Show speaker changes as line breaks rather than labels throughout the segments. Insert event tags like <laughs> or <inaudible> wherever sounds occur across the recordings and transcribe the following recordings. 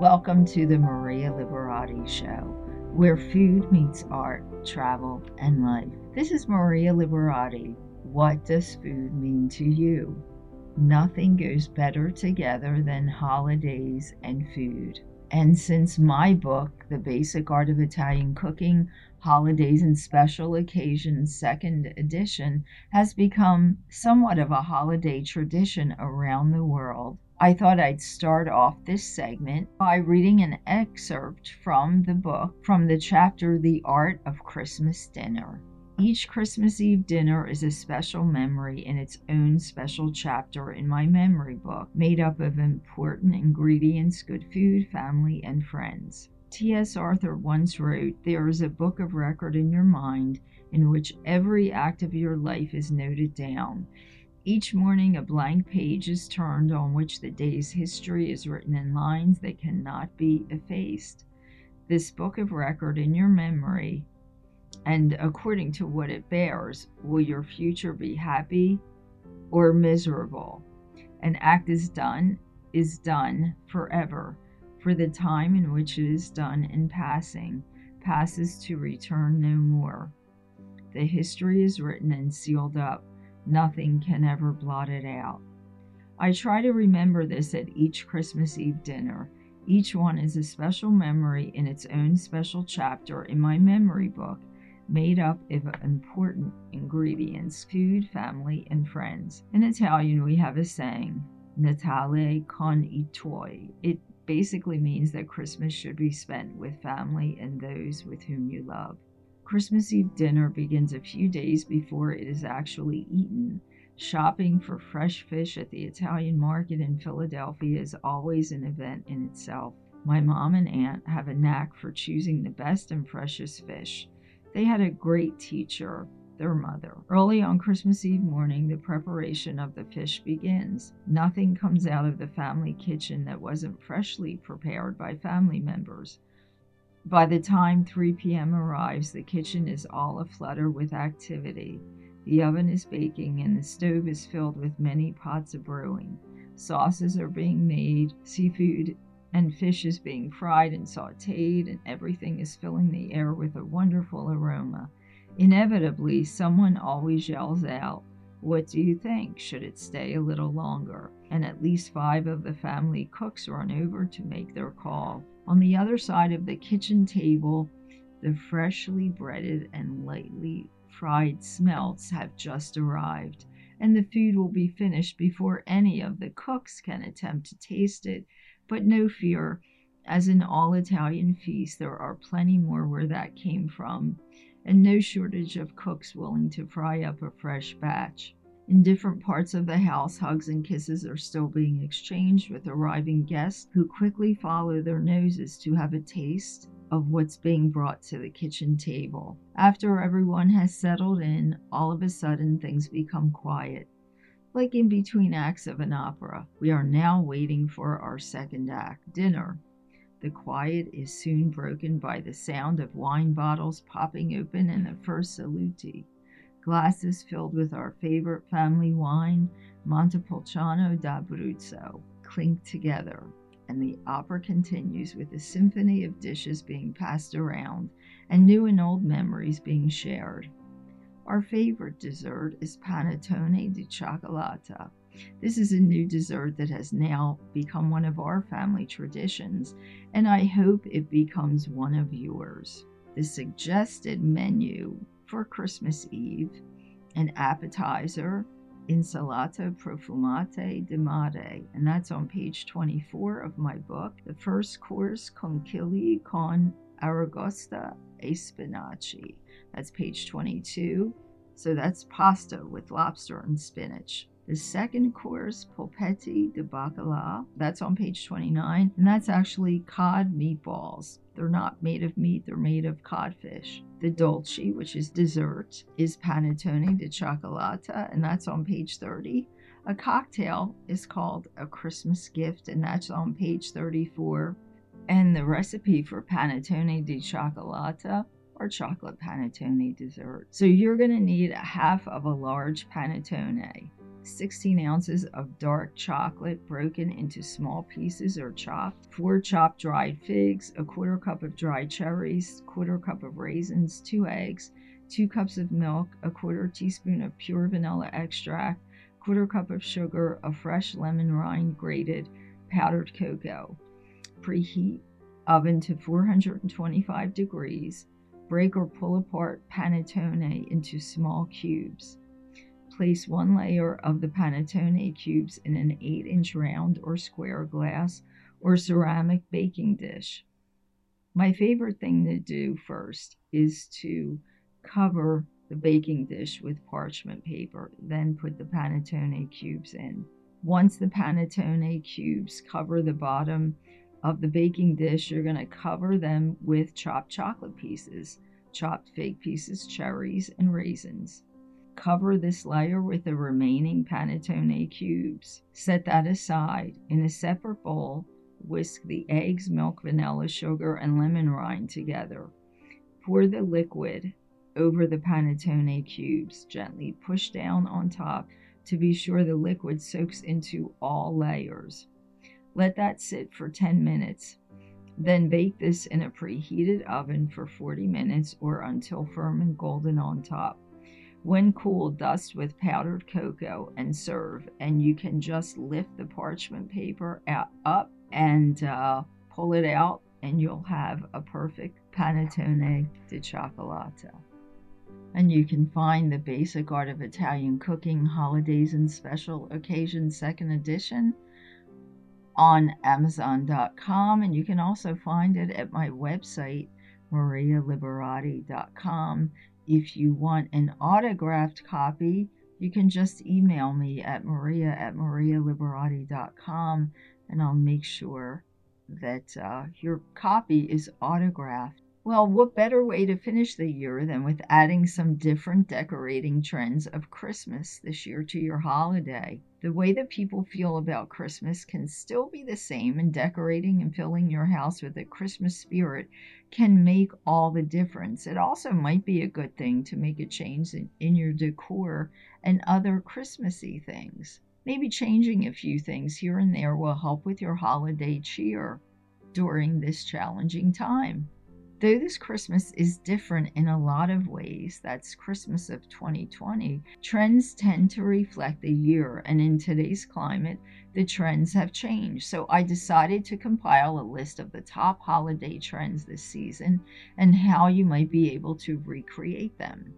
Welcome to the Maria Liberati Show, where food meets art, travel, and life. This is Maria Liberati. What does food mean to you? Nothing goes better together than holidays and food. And since my book, The Basic Art of Italian Cooking Holidays and Special Occasions, second edition, has become somewhat of a holiday tradition around the world, I thought I'd start off this segment by reading an excerpt from the book from the chapter The Art of Christmas Dinner. Each Christmas Eve dinner is a special memory in its own special chapter in my memory book, made up of important ingredients, good food, family, and friends. T.S. Arthur once wrote, There is a book of record in your mind in which every act of your life is noted down. Each morning, a blank page is turned on which the day's history is written in lines that cannot be effaced. This book of record in your memory and according to what it bears, will your future be happy or miserable? An act is done, is done forever, for the time in which it is done in passing passes to return no more. The history is written and sealed up, nothing can ever blot it out. I try to remember this at each Christmas Eve dinner. Each one is a special memory in its own special chapter in my memory book made up of important ingredients food, family, and friends. In Italian, we have a saying, Natale con i tuoi. It basically means that Christmas should be spent with family and those with whom you love. Christmas Eve dinner begins a few days before it is actually eaten. Shopping for fresh fish at the Italian market in Philadelphia is always an event in itself. My mom and aunt have a knack for choosing the best and freshest fish. They had a great teacher, their mother. Early on Christmas Eve morning, the preparation of the fish begins. Nothing comes out of the family kitchen that wasn't freshly prepared by family members. By the time 3 p.m. arrives, the kitchen is all aflutter with activity. The oven is baking and the stove is filled with many pots of brewing. Sauces are being made, seafood and fish is being fried and sauteed, and everything is filling the air with a wonderful aroma. Inevitably, someone always yells out, What do you think? Should it stay a little longer? And at least five of the family cooks run over to make their call. On the other side of the kitchen table, the freshly breaded and lightly fried smelts have just arrived, and the food will be finished before any of the cooks can attempt to taste it but no fear, as in all Italian feasts, there are plenty more where that came from, and no shortage of cooks willing to fry up a fresh batch. In different parts of the house, hugs and kisses are still being exchanged with arriving guests who quickly follow their noses to have a taste of what's being brought to the kitchen table. After everyone has settled in, all of a sudden things become quiet like in between acts of an opera. We are now waiting for our second act, dinner. The quiet is soon broken by the sound of wine bottles popping open and the first saluti. Glasses filled with our favorite family wine, Montepulciano d'Abruzzo, clink together, and the opera continues with a symphony of dishes being passed around and new and old memories being shared. Our favorite dessert is panettone di cioccolata. This is a new dessert that has now become one of our family traditions, and I hope it becomes one of yours. The suggested menu for Christmas Eve an appetizer, insalata profumate di mare, and that's on page 24 of my book. The first course, conchiglie con aragosta e spinaci. That's page 22. So that's pasta with lobster and spinach. The second course, polpetti de bacala, that's on page 29, and that's actually cod meatballs. They're not made of meat, they're made of codfish. The dolce, which is dessert, is panettone di cioccolata, and that's on page 30. A cocktail is called a Christmas gift, and that's on page 34. And the recipe for panettone di cioccolata or chocolate panettone dessert. So you're going to need a half of a large panettone. 16 ounces of dark chocolate broken into small pieces or chopped, 4 chopped dried figs, a quarter cup of dried cherries, quarter cup of raisins, 2 eggs, 2 cups of milk, a quarter teaspoon of pure vanilla extract, quarter cup of sugar, a fresh lemon rind grated, powdered cocoa. Preheat oven to 425 degrees. Break or pull apart panettone into small cubes. Place one layer of the panettone cubes in an 8 inch round or square glass or ceramic baking dish. My favorite thing to do first is to cover the baking dish with parchment paper, then put the panettone cubes in. Once the panettone cubes cover the bottom of the baking dish, you're going to cover them with chopped chocolate pieces, chopped fig pieces, cherries, and raisins. Cover this layer with the remaining panettone cubes. Set that aside. In a separate bowl, whisk the eggs, milk, vanilla, sugar, and lemon rind together. Pour the liquid over the panettone cubes. Gently push down on top to be sure the liquid soaks into all layers. Let that sit for 10 minutes. Then bake this in a preheated oven for 40 minutes or until firm and golden on top. When cool, dust with powdered cocoa and serve. And you can just lift the parchment paper out, up and uh, pull it out, and you'll have a perfect panettone di cioccolato. And you can find the Basic Art of Italian Cooking Holidays and Special Occasions Second Edition on Amazon.com. And you can also find it at my website, marialiberati.com. If you want an autographed copy, you can just email me at maria at marialiberati.com and I'll make sure that uh, your copy is autographed. Well, what better way to finish the year than with adding some different decorating trends of Christmas this year to your holiday? The way that people feel about Christmas can still be the same, and decorating and filling your house with a Christmas spirit can make all the difference. It also might be a good thing to make a change in, in your decor and other Christmassy things. Maybe changing a few things here and there will help with your holiday cheer during this challenging time. Though this Christmas is different in a lot of ways, that's Christmas of 2020, trends tend to reflect the year, and in today's climate, the trends have changed. So I decided to compile a list of the top holiday trends this season and how you might be able to recreate them.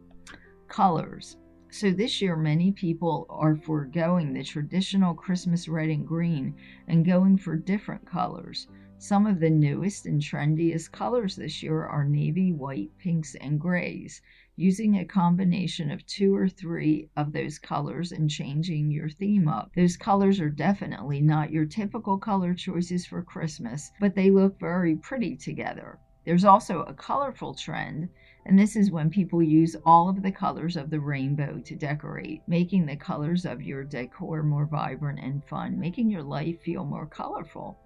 Colors. So this year, many people are foregoing the traditional Christmas red and green and going for different colors. Some of the newest and trendiest colors this year are navy, white, pinks, and grays. Using a combination of two or three of those colors and changing your theme up. Those colors are definitely not your typical color choices for Christmas, but they look very pretty together. There's also a colorful trend, and this is when people use all of the colors of the rainbow to decorate, making the colors of your decor more vibrant and fun, making your life feel more colorful.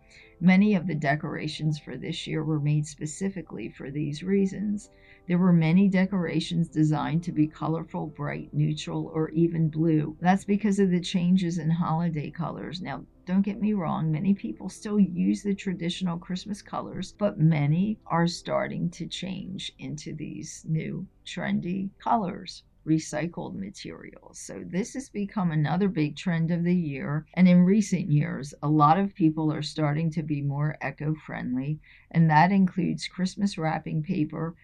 Many of the decorations for this year were made specifically for these reasons. There were many decorations designed to be colorful, bright, neutral, or even blue. That's because of the changes in holiday colors. Now, don't get me wrong, many people still use the traditional Christmas colors, but many are starting to change into these new trendy colors recycled materials. So, this has become another big trend of the year. And in recent years, a lot of people are starting to be more eco friendly, and that includes Christmas wrapping paper.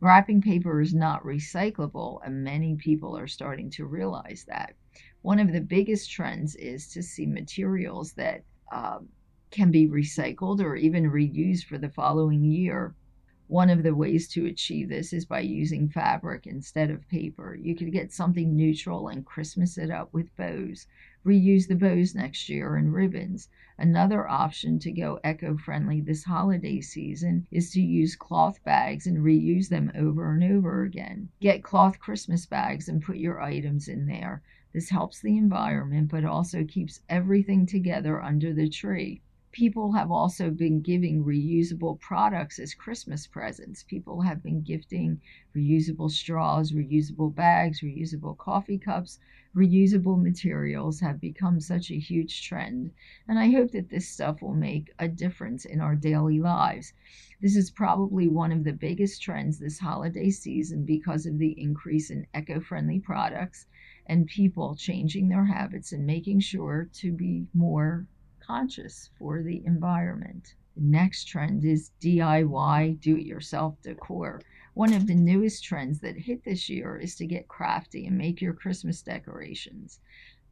Wrapping paper is not recyclable, and many people are starting to realize that. One of the biggest trends is to see materials that um, can be recycled or even reused for the following year. One of the ways to achieve this is by using fabric instead of paper. You could get something neutral and Christmas it up with bows. Reuse the bows next year and ribbons. Another option to go eco friendly this holiday season is to use cloth bags and reuse them over and over again. Get cloth Christmas bags and put your items in there. This helps the environment but also keeps everything together under the tree. People have also been giving reusable products as Christmas presents. People have been gifting reusable straws, reusable bags, reusable coffee cups. Reusable materials have become such a huge trend, and I hope that this stuff will make a difference in our daily lives. This is probably one of the biggest trends this holiday season because of the increase in eco friendly products and people changing their habits and making sure to be more conscious for the environment. The next trend is DIY, do it yourself decor. One of the newest trends that hit this year is to get crafty and make your Christmas decorations.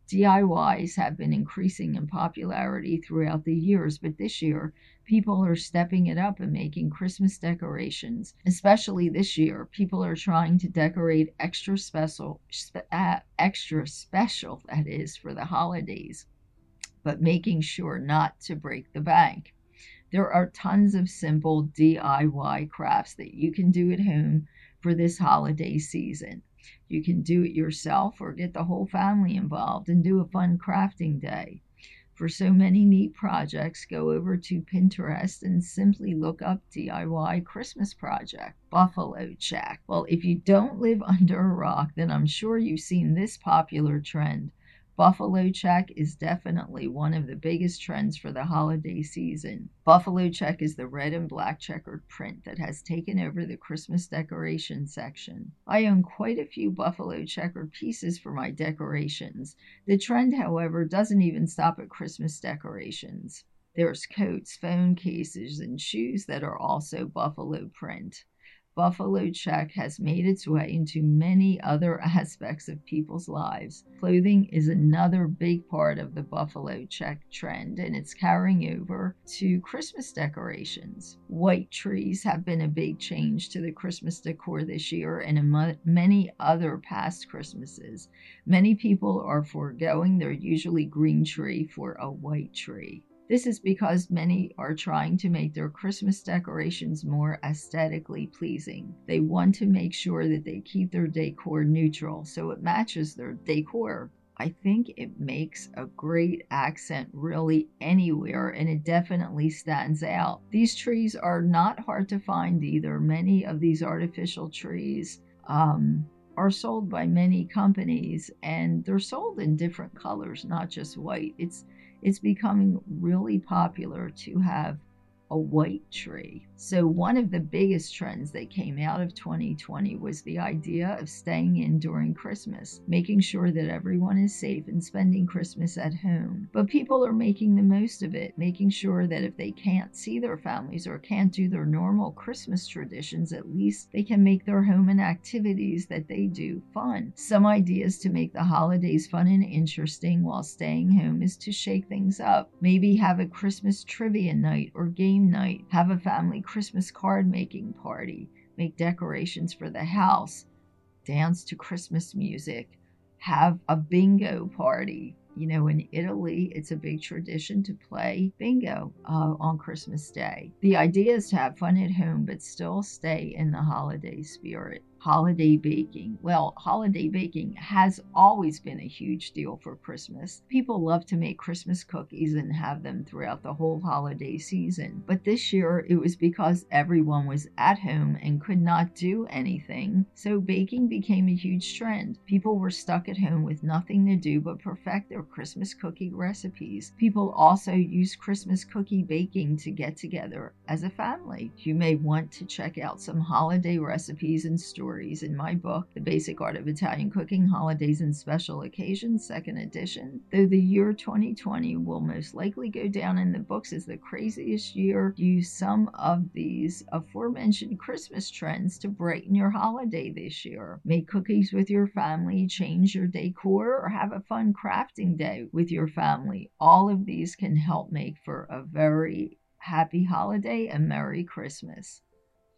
DIYs have been increasing in popularity throughout the years, but this year people are stepping it up and making Christmas decorations. Especially this year, people are trying to decorate extra special, spe- uh, extra special that is for the holidays but making sure not to break the bank. There are tons of simple DIY crafts that you can do at home for this holiday season. You can do it yourself or get the whole family involved and do a fun crafting day. For so many neat projects, go over to Pinterest and simply look up DIY Christmas project, Buffalo check. Well, if you don't live <laughs> under a rock, then I'm sure you've seen this popular trend Buffalo check is definitely one of the biggest trends for the holiday season. Buffalo check is the red and black checkered print that has taken over the Christmas decoration section. I own quite a few buffalo checkered pieces for my decorations. The trend, however, doesn't even stop at Christmas decorations. There's coats, phone cases, and shoes that are also buffalo print. Buffalo check has made its way into many other <laughs> aspects of people's lives. Clothing is another big part of the buffalo check trend, and it's carrying over to Christmas decorations. White trees have been a big change to the Christmas decor this year and in many other past Christmases. Many people are foregoing their usually green tree for a white tree. This is because many are trying to make their Christmas decorations more aesthetically pleasing. They want to make sure that they keep their decor neutral so it matches their decor. I think it makes a great accent really anywhere and it definitely stands out. These trees are not hard to find either. Many of these artificial trees um, are sold by many companies and they're sold in different colors, not just white. It's it's becoming really popular to have a white tree. So, one of the biggest trends that came out of 2020 was the idea of staying in during Christmas, making sure that everyone is safe and spending Christmas at home. But people are making the most of it, making sure that if they can't see their families or can't do their normal Christmas traditions, at least they can make their home and activities that they do fun. Some ideas to make the holidays fun and interesting while staying home is to shake things up. Maybe have a Christmas trivia night or game night, have a family Christmas card making party, make decorations for the house, dance to Christmas music, have a bingo party. You know, in Italy, it's a big tradition to play bingo uh, on Christmas Day. The idea is to have fun at home, but still stay in the holiday spirit holiday baking. Well, holiday baking has always been a huge deal for Christmas. People love to make Christmas cookies and have them throughout the whole holiday season. But this year it was because everyone was at home and could not do anything, so baking became a huge trend. People were stuck at home with nothing to do but perfect their Christmas cookie recipes. People also use Christmas cookie baking to get together as a family. You may want to check out some holiday recipes and stories stories in my book, The Basic Art of Italian Cooking Holidays and Special Occasions, second edition. Though the year 2020 will most likely go down in the books as the craziest year, use some of these aforementioned Christmas trends to brighten your holiday this year. Make cookies with your family, change your decor, or have a fun crafting day with your family. All of these can help make for a very happy holiday and Merry Christmas.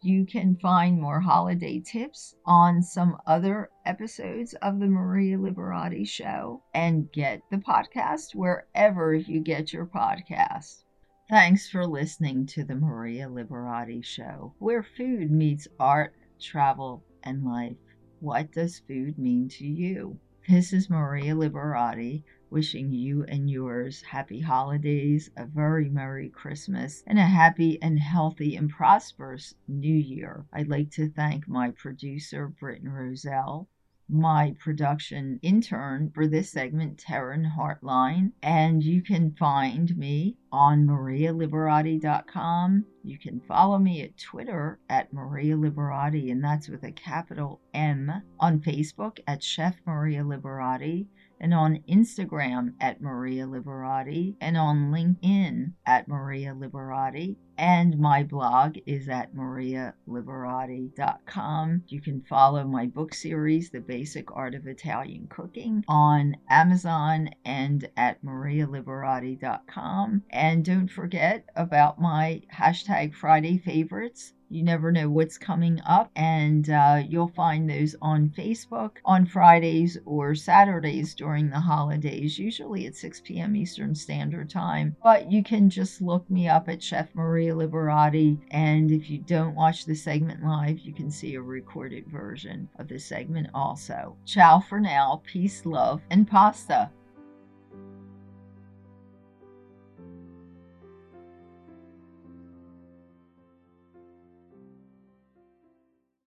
You can find more holiday tips on some other episodes of the Maria Liberati Show and get the podcast wherever you get your podcast. Thanks for listening to the Maria Liberati Show, where food meets art, travel, and life. What does food mean to you? This is Maria Liberati wishing you and yours happy holidays, a very Merry Christmas, and a happy and healthy and prosperous New Year. I'd like to thank my producer, Britton Roselle, my production intern for this segment, Taryn Hartline. And you can find me on marialiberati.com. You can follow me at Twitter at Maria Liberati, and that's with a capital M. On Facebook at Chef Maria Liberati and on Instagram at Maria Liberati and on LinkedIn at Maria Liberati. And my blog is at marialiberati.com. You can follow my book series, The Basic Art of Italian Cooking, on Amazon and at marialiberati.com. And don't forget about my hashtag Friday favorites you never know what's coming up, and uh, you'll find those on Facebook on Fridays or Saturdays during the holidays, usually at 6 p.m. Eastern Standard Time. But you can just look me up at Chef Maria Liberati, and if you don't watch the segment live, you can see a recorded version of the segment also. Ciao for now, peace, love, and pasta.